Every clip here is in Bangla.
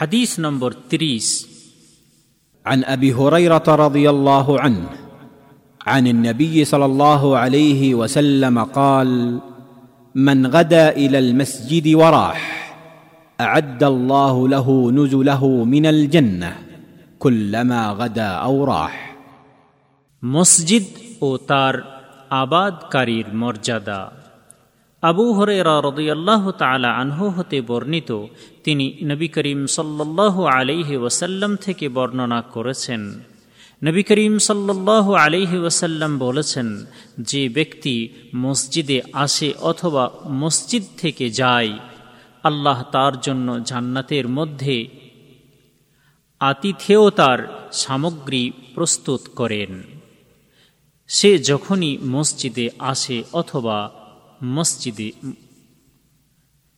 حديث نمبر تريس. عن أبي هريرة رضي الله عنه عن النبي صلى الله عليه وسلم قال من غدا إلى المسجد وراح أعد الله له نزله من الجنة كلما غدا أو راح. مسجد أوتار آباد كارير مرجدا. আবু হরেরা রদিয়াল্লাহ তালা আনহু হতে বর্ণিত, তিনি নবী করিম সাল্লাহ আলিহি ওয়াসাল্লাম থেকে বর্ণনা করেছেন। নবী করিম সাল্লাহ আলিহি ওয়াসাল্লাম বলেছেন, যে ব্যক্তি মসজিদে আসে অথবা মসজিদ থেকে যায়, আল্লাহ তার জন্য জান্নাতের মধ্যে আতিথেয়তার সামগ্রী প্রস্তুত করেন। সে যখনই মসজিদে আসে অথবা মসজিদে,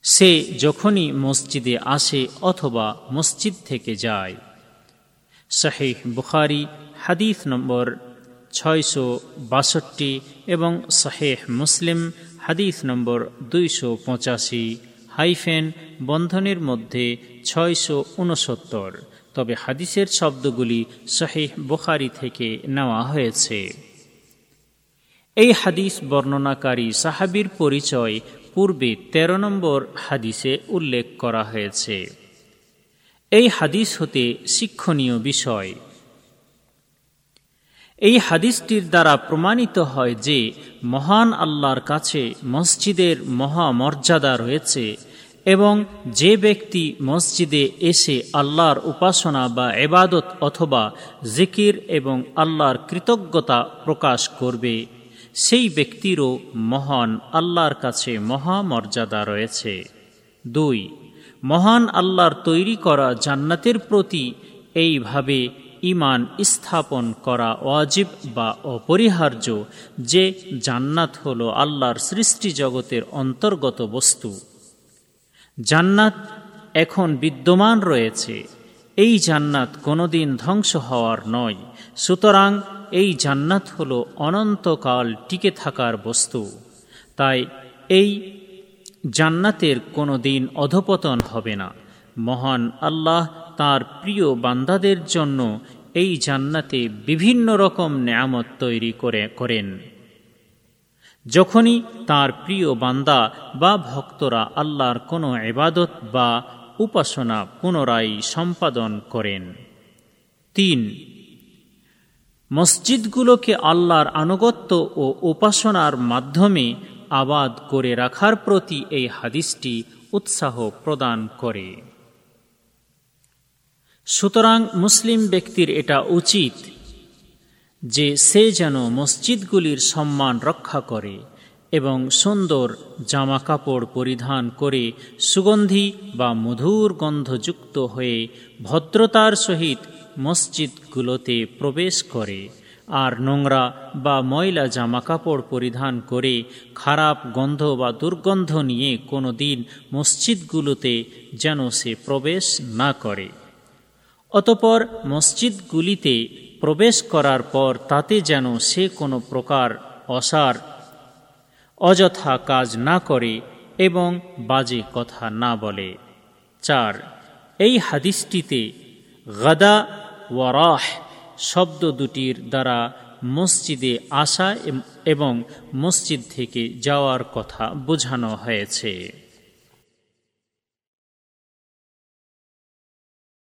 সে যখনই মসজিদে আসে অথবা মসজিদ থেকে যায়। শাহেহ বুখারি হাদিস নম্বর ছয়শো বাষট্টি এবং শাহেহ মুসলিম হাদিস নম্বর দুইশো পঁচাশি হাইফেন বন্ধনের মধ্যে ছয়শো উনসত্তর। তবে হাদিসের শব্দগুলি শাহেহ বুখারি থেকে নেওয়া হয়েছে। এই হাদিস বর্ণনাকারী সাহাবির পরিচয় পূর্বে ১৩ নম্বর হাদিসে উল্লেখ করা হয়েছে। এই হাদিস হতে শিক্ষণীয় বিষয়। এই হাদিসটির দ্বারা প্রমাণিত হয় যে মহান আল্লাহর কাছে মসজিদের মহামর্যাদা রয়েছে এবং যে ব্যক্তি মসজিদে এসে আল্লাহর উপাসনা বা এবাদত অথবা জিকির এবং আল্লাহর কৃতজ্ঞতা প্রকাশ করবে সেই ব্যক্তিরও মহান আল্লাহর কাছে মহামর্যাদা রয়েছে। দুই, মহান আল্লাহর তৈরি করা জান্নাতের প্রতি এইভাবে ইমান স্থাপন করা ওয়াজিব বা অপরিহার্য যে জান্নাত হল আল্লাহর সৃষ্টি জগতের অন্তর্গত বস্তু। জান্নাত এখন বিদ্যমান রয়েছে। এই জান্নাত কোনোদিন ধ্বংস হওয়ার নয়। সুতরাং এই জান্নাত হল অনন্তকাল টিকে থাকার বস্তু। তাই এই জান্নাতের কোনো দিন অধপতন হবে না। মহান আল্লাহ তার প্রিয় বান্দাদের জন্য এই জান্নাতে বিভিন্ন রকম নেয়ামত তৈরি করে, করেন। যখনই তার প্রিয় বান্দা বা ভক্তরা আল্লাহর কোনো এবাদত বা উপাসনা পুনরায় সম্পাদন করেন। তিন মসজিদগুলোকে আল্লাহর আনুগত্য ও উপাসনার মাধ্যমে আবাদ করে রাখার প্রতি এই হাদিসটি উৎসাহ প্রদান করে। সুতরাং মুসলিম ব্যক্তির এটা উচিত যে সে যেন মসজিদগুলির সম্মান রক্ষা করে এবং সুন্দর জামা কাপড় পরিধান করে সুগন্ধি বা মধুর গন্ধযুক্ত হয়ে ভদ্রতার সহিত মসজিদগুলোতে প্রবেশ করে আর নোংরা বা ময়লা জামাকাপড় পরিধান করে খারাপ গন্ধ বা দুর্গন্ধ নিয়ে কোনো দিন মসজিদগুলোতে যেন সে প্রবেশ না করে। অতপর মসজিদগুলিতে প্রবেশ করার পর তাতে যেন সে কোনো প্রকার অসার, অযথা কাজ না করে এবং বাজে কথা না বলে। চার, এই হাদিসটিতে গাদা ওয়ারাহ শব্দ দুটির দ্বারা মসজিদে আসা এবং মসজিদ থেকে যাওয়ার কথা বোঝানো হয়েছে।